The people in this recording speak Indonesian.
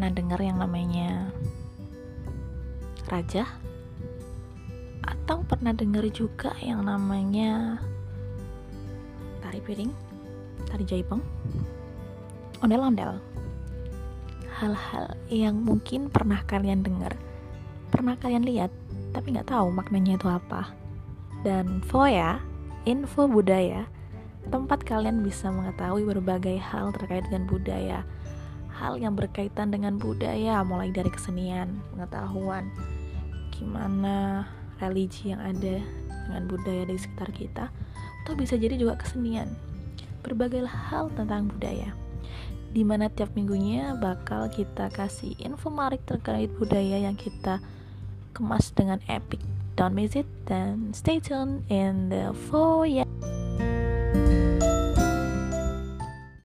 pernah dengar yang namanya raja? Atau pernah dengar juga yang namanya tari piring? Tari jaipong ondel-ondel hal-hal yang mungkin pernah kalian dengar pernah kalian lihat tapi nggak tahu maknanya itu apa. Dan Foya info budaya tempat kalian bisa mengetahui berbagai hal terkait dengan budaya hal yang berkaitan dengan budaya mulai dari kesenian, pengetahuan, gimana religi yang ada dengan budaya di sekitar kita atau bisa jadi juga kesenian. Berbagai hal tentang budaya di mana tiap minggunya bakal kita kasih info menarik terkait budaya yang kita kemas dengan epic. Don't miss it dan stay tuned in the foyer